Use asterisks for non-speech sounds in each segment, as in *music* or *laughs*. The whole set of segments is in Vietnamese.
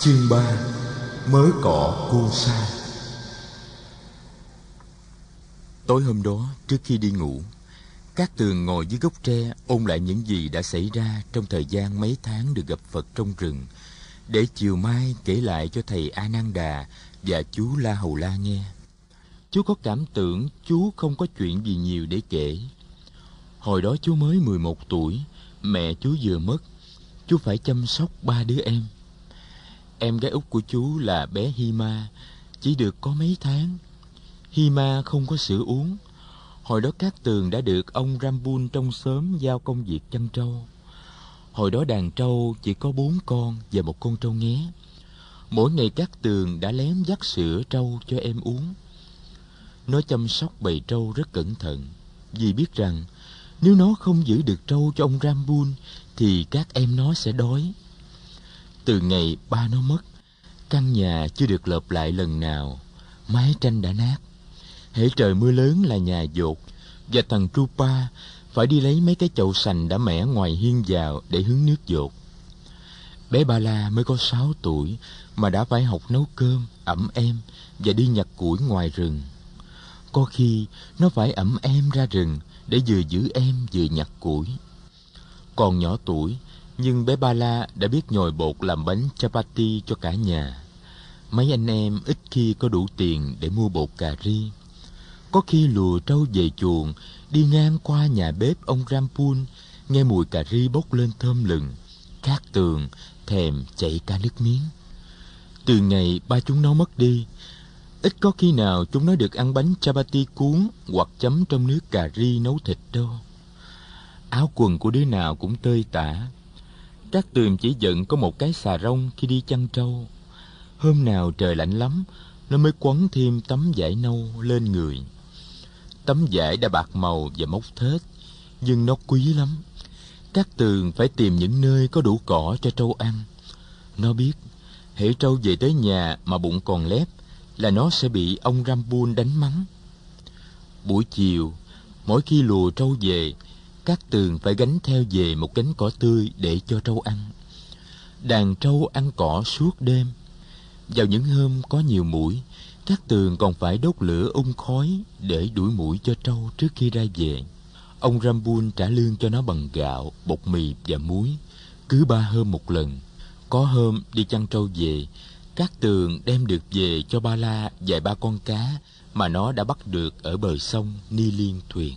Chương 3 Mới cỏ cu sa Tối hôm đó, trước khi đi ngủ, các tường ngồi dưới gốc tre ôn lại những gì đã xảy ra trong thời gian mấy tháng được gặp Phật trong rừng, để chiều mai kể lại cho thầy A Nan Đà và chú La Hầu La nghe. Chú có cảm tưởng chú không có chuyện gì nhiều để kể. Hồi đó chú mới 11 tuổi, mẹ chú vừa mất. Chú phải chăm sóc ba đứa em. Em gái út của chú là bé Hima, chỉ được có mấy tháng. Hima không có sữa uống. Hồi đó cát tường đã được ông Rambun trong xóm giao công việc chăn trâu. Hồi đó đàn trâu chỉ có bốn con và một con trâu nghé. Mỗi ngày cát tường đã lén dắt sữa trâu cho em uống. Nó chăm sóc bầy trâu rất cẩn thận, vì biết rằng nếu nó không giữ được trâu cho ông Rambun thì các em nó sẽ đói. Từ ngày ba nó mất, căn nhà chưa được lợp lại lần nào, mái tranh đã nát. Hễ trời mưa lớn là nhà dột, và thằng Trupa phải đi lấy mấy cái chậu sành đã mẻ ngoài hiên vào để hứng nước dột. Bé Ba La mới có sáu tuổi mà đã phải học nấu cơm, ẩm em và đi nhặt củi ngoài rừng. Có khi nó phải ẩm em ra rừng để vừa giữ em vừa nhặt củi. Còn nhỏ tuổi, nhưng bé Ba La đã biết nhồi bột làm bánh chapati cho cả nhà. Mấy anh em ít khi có đủ tiền để mua bột cà ri. Có khi lùa trâu về chuồng, đi ngang qua nhà bếp ông Rampun, nghe mùi cà ri bốc lên thơm lừng. khát tường, thèm chảy cả nước miếng. Từ ngày ba chúng nó mất đi, ít có khi nào chúng nó được ăn bánh chapati cuốn hoặc chấm trong nước cà ri nấu thịt đâu. Áo quần của đứa nào cũng tơi tả. Các tường chỉ giận có một cái xà rông khi đi chăn trâu. Hôm nào trời lạnh lắm, nó mới quấn thêm tấm vải nâu lên người. Tấm vải đã bạc màu và mốc thết, nhưng nó quý lắm. Các tường phải tìm những nơi có đủ cỏ cho trâu ăn. Nó biết, hễ trâu về tới nhà mà bụng còn lép, là nó sẽ bị ông Rambun đánh mắng. Buổi chiều, mỗi khi lùa trâu về, các tường phải gánh theo về một cánh cỏ tươi để cho trâu ăn. Đàn trâu ăn cỏ suốt đêm. Vào những hôm có nhiều mũi, các tường còn phải đốt lửa ung khói để đuổi mũi cho trâu trước khi ra về. Ông Rambun trả lương cho nó bằng gạo, bột mì và muối, cứ ba hôm một lần. Có hôm đi chăn trâu về, các tường đem được về cho ba la vài ba con cá mà nó đã bắt được ở bờ sông ni liên thuyền.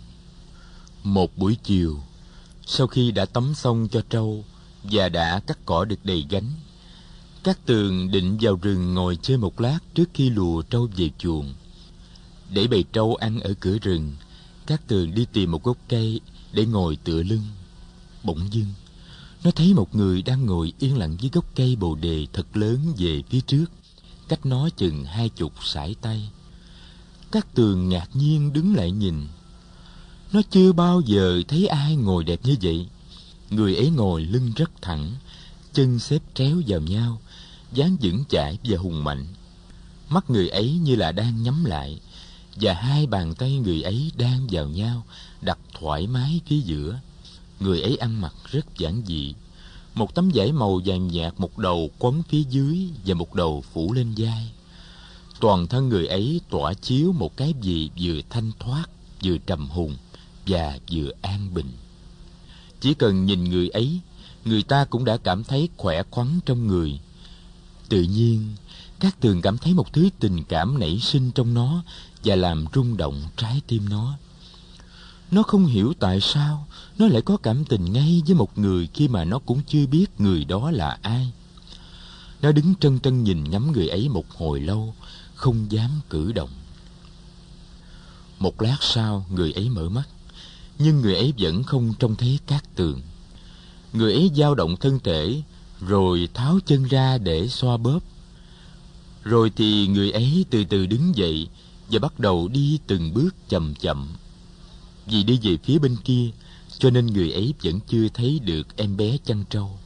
Một buổi chiều, sau khi đã tắm xong cho trâu và đã cắt cỏ được đầy gánh, các tường định vào rừng ngồi chơi một lát trước khi lùa trâu về chuồng. Để bầy trâu ăn ở cửa rừng, các tường đi tìm một gốc cây để ngồi tựa lưng. Bỗng dưng, nó thấy một người đang ngồi yên lặng dưới gốc cây bồ đề thật lớn về phía trước, cách nó chừng hai chục sải tay. Các tường ngạc nhiên đứng lại nhìn. Nó chưa bao giờ thấy ai ngồi đẹp như vậy. Người ấy ngồi lưng rất thẳng, chân xếp tréo vào nhau, dáng vững chãi và hùng mạnh. Mắt người ấy như là đang nhắm lại, và hai bàn tay người ấy đang vào nhau, đặt thoải mái phía giữa. Người ấy ăn mặc rất giản dị, một tấm vải màu vàng nhạt một đầu quấn phía dưới và một đầu phủ lên vai. Toàn thân người ấy tỏa chiếu một cái gì vừa thanh thoát, vừa trầm hùng và vừa an bình. Chỉ cần nhìn người ấy, người ta cũng đã cảm thấy khỏe khoắn trong người. Tự nhiên, các tường cảm thấy một thứ tình cảm nảy sinh trong nó và làm rung động trái tim nó. Nó không hiểu tại sao nó lại có cảm tình ngay với một người khi mà nó cũng chưa biết người đó là ai. Nó đứng trân trân nhìn ngắm người ấy một hồi lâu, không dám cử động. Một lát sau, người ấy mở mắt, nhưng người ấy vẫn không trông thấy cát tường. Người ấy dao động thân thể, rồi tháo chân ra để xoa bóp. Rồi thì người ấy từ từ đứng dậy và bắt đầu đi từng bước chậm chậm. Vì đi về phía bên kia, cho nên người ấy vẫn chưa thấy được em bé chăn trâu.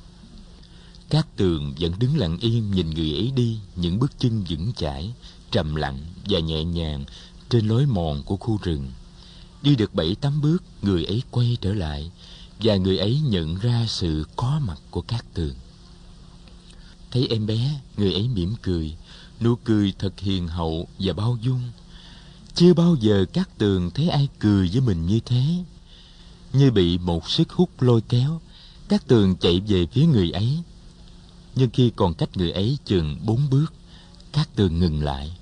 cát tường vẫn đứng lặng yên nhìn người ấy đi những bước chân vững chãi, trầm lặng và nhẹ nhàng trên lối mòn của khu rừng. Đi được bảy tám bước, người ấy quay trở lại và người ấy nhận ra sự có mặt của các tường. thấy em bé người ấy mỉm cười nụ cười thật hiền hậu và bao dung. Chưa bao giờ các tường thấy ai cười với mình như thế. Như bị một sức hút lôi kéo các tường chạy về phía người ấy. Nhưng khi còn cách người ấy chừng bốn bước các tường ngừng lại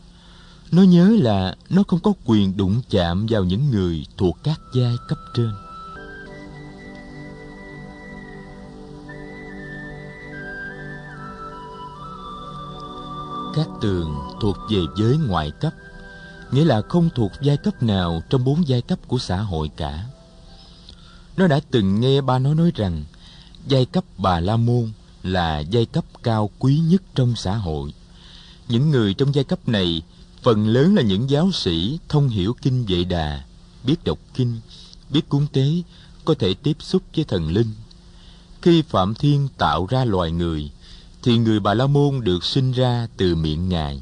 nó nhớ là nó không có quyền đụng chạm vào những người thuộc các giai cấp trên. Các tường thuộc về giới ngoại cấp, nghĩa là không thuộc giai cấp nào trong bốn giai cấp của xã hội cả. Nó đã từng nghe ba nó nói rằng, giai cấp bà la môn là giai cấp cao quý nhất trong xã hội. Những người trong giai cấp này phần lớn là những giáo sĩ thông hiểu kinh vệ đà, biết đọc kinh, biết cúng tế, có thể tiếp xúc với thần linh. Khi phạm thiên tạo ra loài người, thì người bà la môn được sinh ra từ miệng ngài.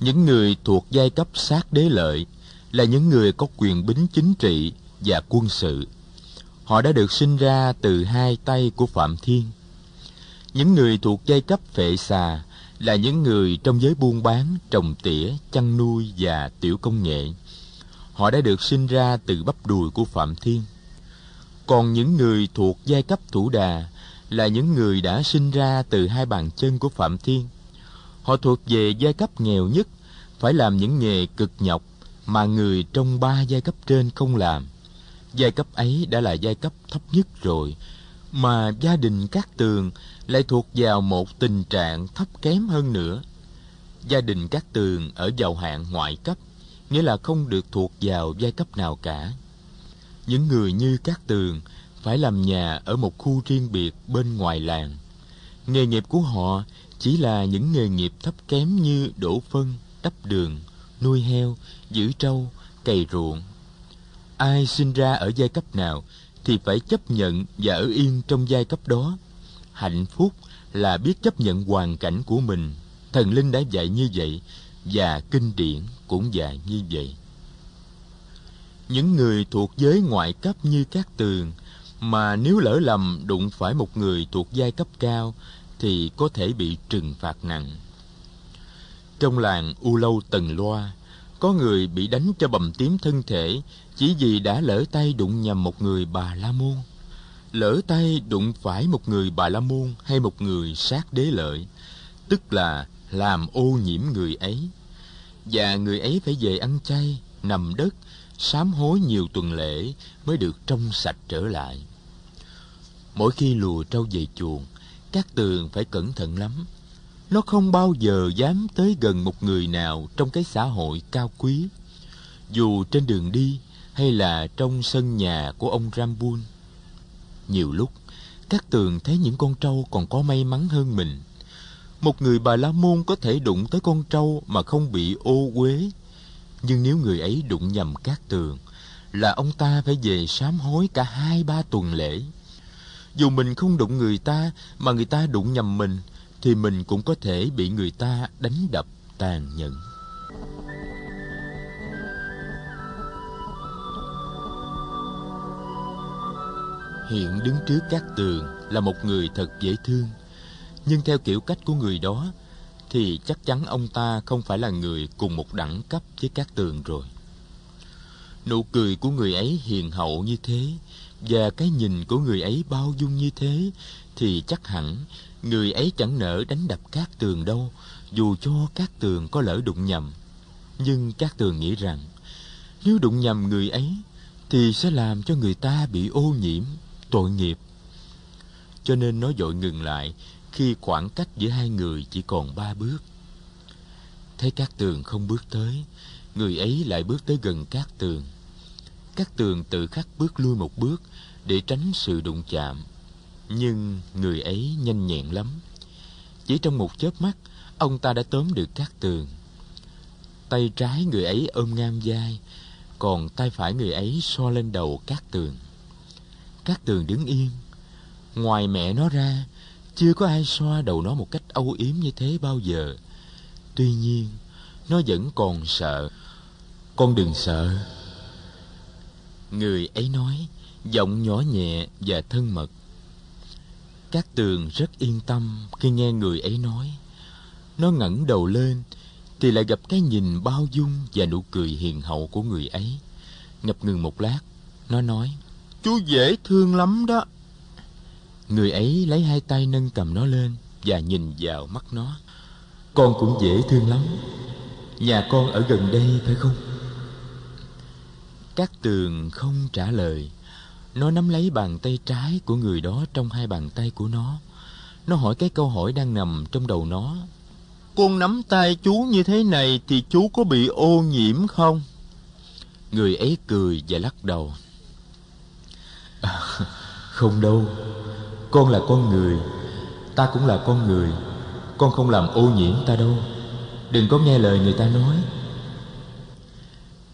Những người thuộc giai cấp sát đế lợi là những người có quyền bính chính trị và quân sự. Họ đã được sinh ra từ hai tay của phạm thiên. Những người thuộc giai cấp phệ xà là những người trong giới buôn bán, trồng tỉa, chăn nuôi và tiểu công nghệ. Họ đã được sinh ra từ bắp đùi của Phạm Thiên. Còn những người thuộc giai cấp thủ đà là những người đã sinh ra từ hai bàn chân của Phạm Thiên. Họ thuộc về giai cấp nghèo nhất, phải làm những nghề cực nhọc mà người trong ba giai cấp trên không làm. Giai cấp ấy đã là giai cấp thấp nhất rồi, mà gia đình các tường lại thuộc vào một tình trạng thấp kém hơn nữa. Gia đình các tường ở vào hạng ngoại cấp, nghĩa là không được thuộc vào giai cấp nào cả. Những người như các tường phải làm nhà ở một khu riêng biệt bên ngoài làng. Nghề nghiệp của họ chỉ là những nghề nghiệp thấp kém như đổ phân, đắp đường, nuôi heo, giữ trâu, cày ruộng. Ai sinh ra ở giai cấp nào thì phải chấp nhận và ở yên trong giai cấp đó. Hạnh phúc là biết chấp nhận hoàn cảnh của mình. Thần linh đã dạy như vậy và kinh điển cũng dạy như vậy. Những người thuộc giới ngoại cấp như các tường mà nếu lỡ lầm đụng phải một người thuộc giai cấp cao thì có thể bị trừng phạt nặng. Trong làng U Lâu Tần Loa, có người bị đánh cho bầm tím thân thể, chỉ vì đã lỡ tay đụng nhầm một người bà la môn. Lỡ tay đụng phải một người bà la môn hay một người sát đế lợi, tức là làm ô nhiễm người ấy. Và người ấy phải về ăn chay, nằm đất, sám hối nhiều tuần lễ mới được trong sạch trở lại. Mỗi khi lùa trâu về chuồng, các tường phải cẩn thận lắm nó không bao giờ dám tới gần một người nào trong cái xã hội cao quý dù trên đường đi hay là trong sân nhà của ông rambul Nhiều lúc, các tường thấy những con trâu còn có may mắn hơn mình. Một người bà La Môn có thể đụng tới con trâu mà không bị ô uế. Nhưng nếu người ấy đụng nhầm các tường, là ông ta phải về sám hối cả hai ba tuần lễ. Dù mình không đụng người ta mà người ta đụng nhầm mình, thì mình cũng có thể bị người ta đánh đập, tàn nhẫn. hiện đứng trước các tường là một người thật dễ thương, nhưng theo kiểu cách của người đó thì chắc chắn ông ta không phải là người cùng một đẳng cấp với các tường rồi nụ cười của người ấy hiền hậu như thế và cái nhìn của người ấy bao dung như thế thì chắc hẳn người ấy chẳng nỡ đánh đập các tường đâu, dù cho các tường có lỡ đụng nhầm. Nhưng các tường nghĩ rằng, nếu đụng nhầm người ấy, thì sẽ làm cho người ta bị ô nhiễm, tội nghiệp. Cho nên nó vội ngừng lại khi khoảng cách giữa hai người chỉ còn ba bước. Thấy các tường không bước tới, người ấy lại bước tới gần các tường. Các tường tự khắc bước lui một bước để tránh sự đụng chạm nhưng người ấy nhanh nhẹn lắm. Chỉ trong một chớp mắt, ông ta đã tóm được các tường. Tay trái người ấy ôm ngang vai, còn tay phải người ấy so lên đầu các tường. Các tường đứng yên. Ngoài mẹ nó ra, chưa có ai xoa đầu nó một cách âu yếm như thế bao giờ. Tuy nhiên, nó vẫn còn sợ. Con đừng sợ. Người ấy nói, giọng nhỏ nhẹ và thân mật. Cát tường rất yên tâm khi nghe người ấy nói. Nó ngẩng đầu lên, thì lại gặp cái nhìn bao dung và nụ cười hiền hậu của người ấy. Ngập ngừng một lát, nó nói, Chú dễ thương lắm đó. Người ấy lấy hai tay nâng cầm nó lên và nhìn vào mắt nó. Con cũng dễ thương lắm. Nhà con ở gần đây phải không? Các tường không trả lời. Nó nắm lấy bàn tay trái của người đó trong hai bàn tay của nó. Nó hỏi cái câu hỏi đang nằm trong đầu nó. Con nắm tay chú như thế này thì chú có bị ô nhiễm không? Người ấy cười và lắc đầu. À, *laughs* không đâu. Con là con người. Ta cũng là con người. Con không làm ô nhiễm ta đâu. Đừng có nghe lời người ta nói.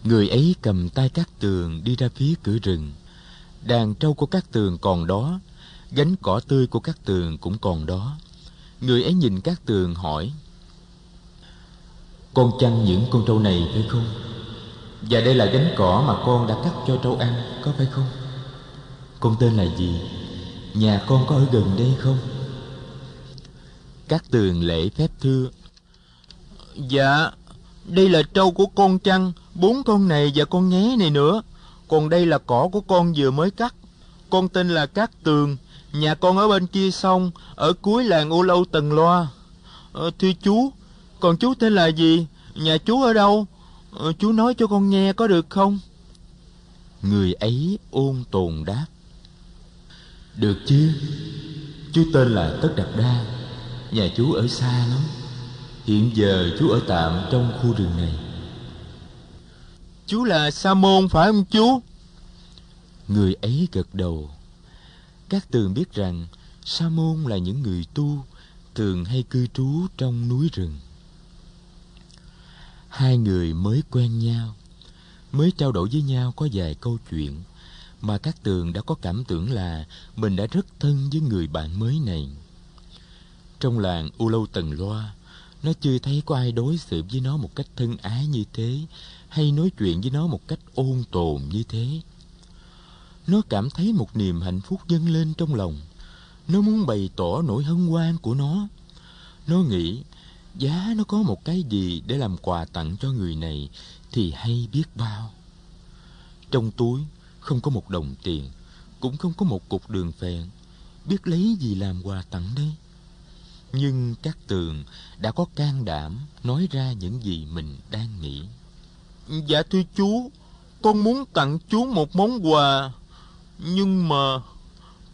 Người ấy cầm tay các tường đi ra phía cửa rừng. Đàn trâu của các tường còn đó, gánh cỏ tươi của các tường cũng còn đó. Người ấy nhìn các tường hỏi, Con chăn những con trâu này phải không? Và đây là gánh cỏ mà con đã cắt cho trâu ăn, có phải không? Con tên là gì? Nhà con có ở gần đây không? Các tường lễ phép thưa Dạ Đây là trâu của con chăn Bốn con này và con nhé này nữa còn đây là cỏ của con vừa mới cắt. Con tên là Cát Tường. Nhà con ở bên kia sông Ở cuối làng Ô Lâu Tần Loa. Ờ, Thưa chú Còn chú tên là gì? Nhà chú ở đâu? Ờ, Chú nói cho con nghe có được không? Người ấy ôn tồn đáp. Được chứ. Chú tên là Tất Đạt Đa. Nhà chú ở xa lắm. Hiện giờ chú ở tạm trong khu rừng này. Chú là Sa môn phải không chú? Người ấy gật đầu. Các tường biết rằng Sa môn là những người tu thường hay cư trú trong núi rừng. Hai người mới quen nhau, mới trao đổi với nhau có vài câu chuyện mà các tường đã có cảm tưởng là mình đã rất thân với người bạn mới này. Trong làng U Lâu Tần Loa, nó chưa thấy có ai đối xử với nó một cách thân ái như thế hay nói chuyện với nó một cách ôn tồn như thế. Nó cảm thấy một niềm hạnh phúc dâng lên trong lòng. Nó muốn bày tỏ nỗi hân hoan của nó. Nó nghĩ, giá nó có một cái gì để làm quà tặng cho người này thì hay biết bao. Trong túi, không có một đồng tiền, cũng không có một cục đường phèn. Biết lấy gì làm quà tặng đây? Nhưng các tường đã có can đảm nói ra những gì mình đang nghĩ. Dạ thưa chú Con muốn tặng chú một món quà. Nhưng mà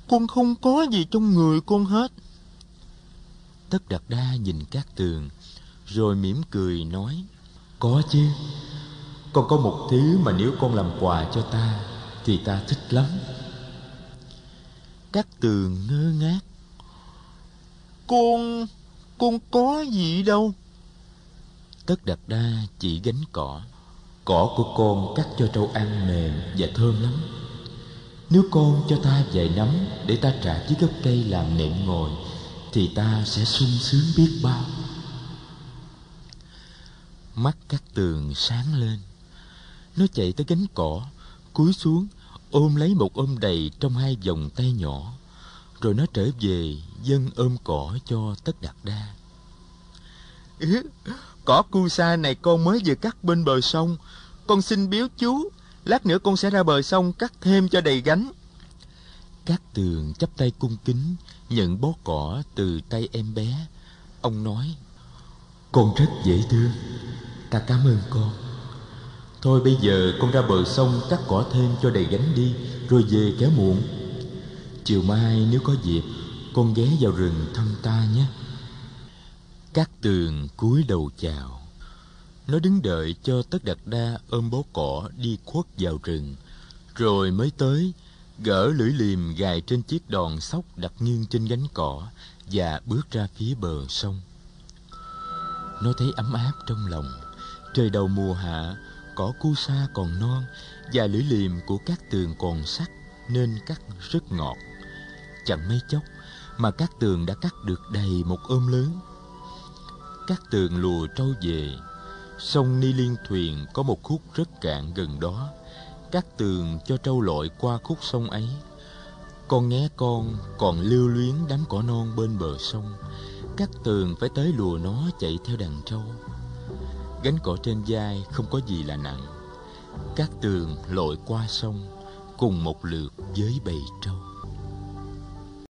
Con không có gì trong người con hết. Tất đặt đa nhìn các tường Rồi mỉm cười nói Có chứ. Con có một thứ mà nếu con làm quà cho ta Thì ta thích lắm. Các tường ngơ ngác. Con Con có gì đâu. Tất đặt đa chỉ gánh cỏ Cỏ của con cắt cho trâu ăn mềm và thơm lắm. Nếu con cho ta vài nắm Để ta trả với gốc cây làm nệm ngồi, Thì ta sẽ sung sướng biết bao. Mắt các tường sáng lên. Nó chạy tới gánh cỏ, Cúi xuống, Ôm lấy một ôm đầy trong hai vòng tay nhỏ. Rồi nó trở về Dân ôm cỏ cho tất đạt đa. Cỏ cu sa này con mới vừa cắt bên bờ sông. Con xin biếu chú, Lát nữa con sẽ ra bờ sông cắt thêm cho đầy gánh. Cát tường chắp tay cung kính, Nhận bó cỏ từ tay em bé. Ông nói, Con rất dễ thương. Ta cảm ơn con. Thôi bây giờ con ra bờ sông cắt cỏ thêm cho đầy gánh đi, Rồi về kéo muộn. Chiều mai nếu có dịp, Con ghé vào rừng thăm ta nhé các tường cúi đầu chào. Nó đứng đợi cho Tất đặt Đa ôm bó cỏ đi khuất vào rừng. Rồi mới tới, Gỡ lưỡi liềm gài trên chiếc đòn sóc đặt nghiêng trên gánh cỏ Và bước ra phía bờ sông. Nó thấy ấm áp trong lòng. Trời đầu mùa hạ, Cỏ cu sa còn non Và lưỡi liềm của các tường còn sắc Nên cắt rất ngọt. Chẳng mấy chốc Mà các tường đã cắt được đầy một ôm lớn các tường lùa trôi về. Sông ni liên thuyền có một khúc rất cạn gần đó. Các tường cho trâu lội qua khúc sông ấy. Con nghe con, còn lưu luyến đám cỏ non bên bờ sông. Các tường phải tới lùa nó chạy theo đàn trâu. Gánh cỏ trên vai không có gì là nặng. Các tường lội qua sông, Cùng một lượt với bầy trâu.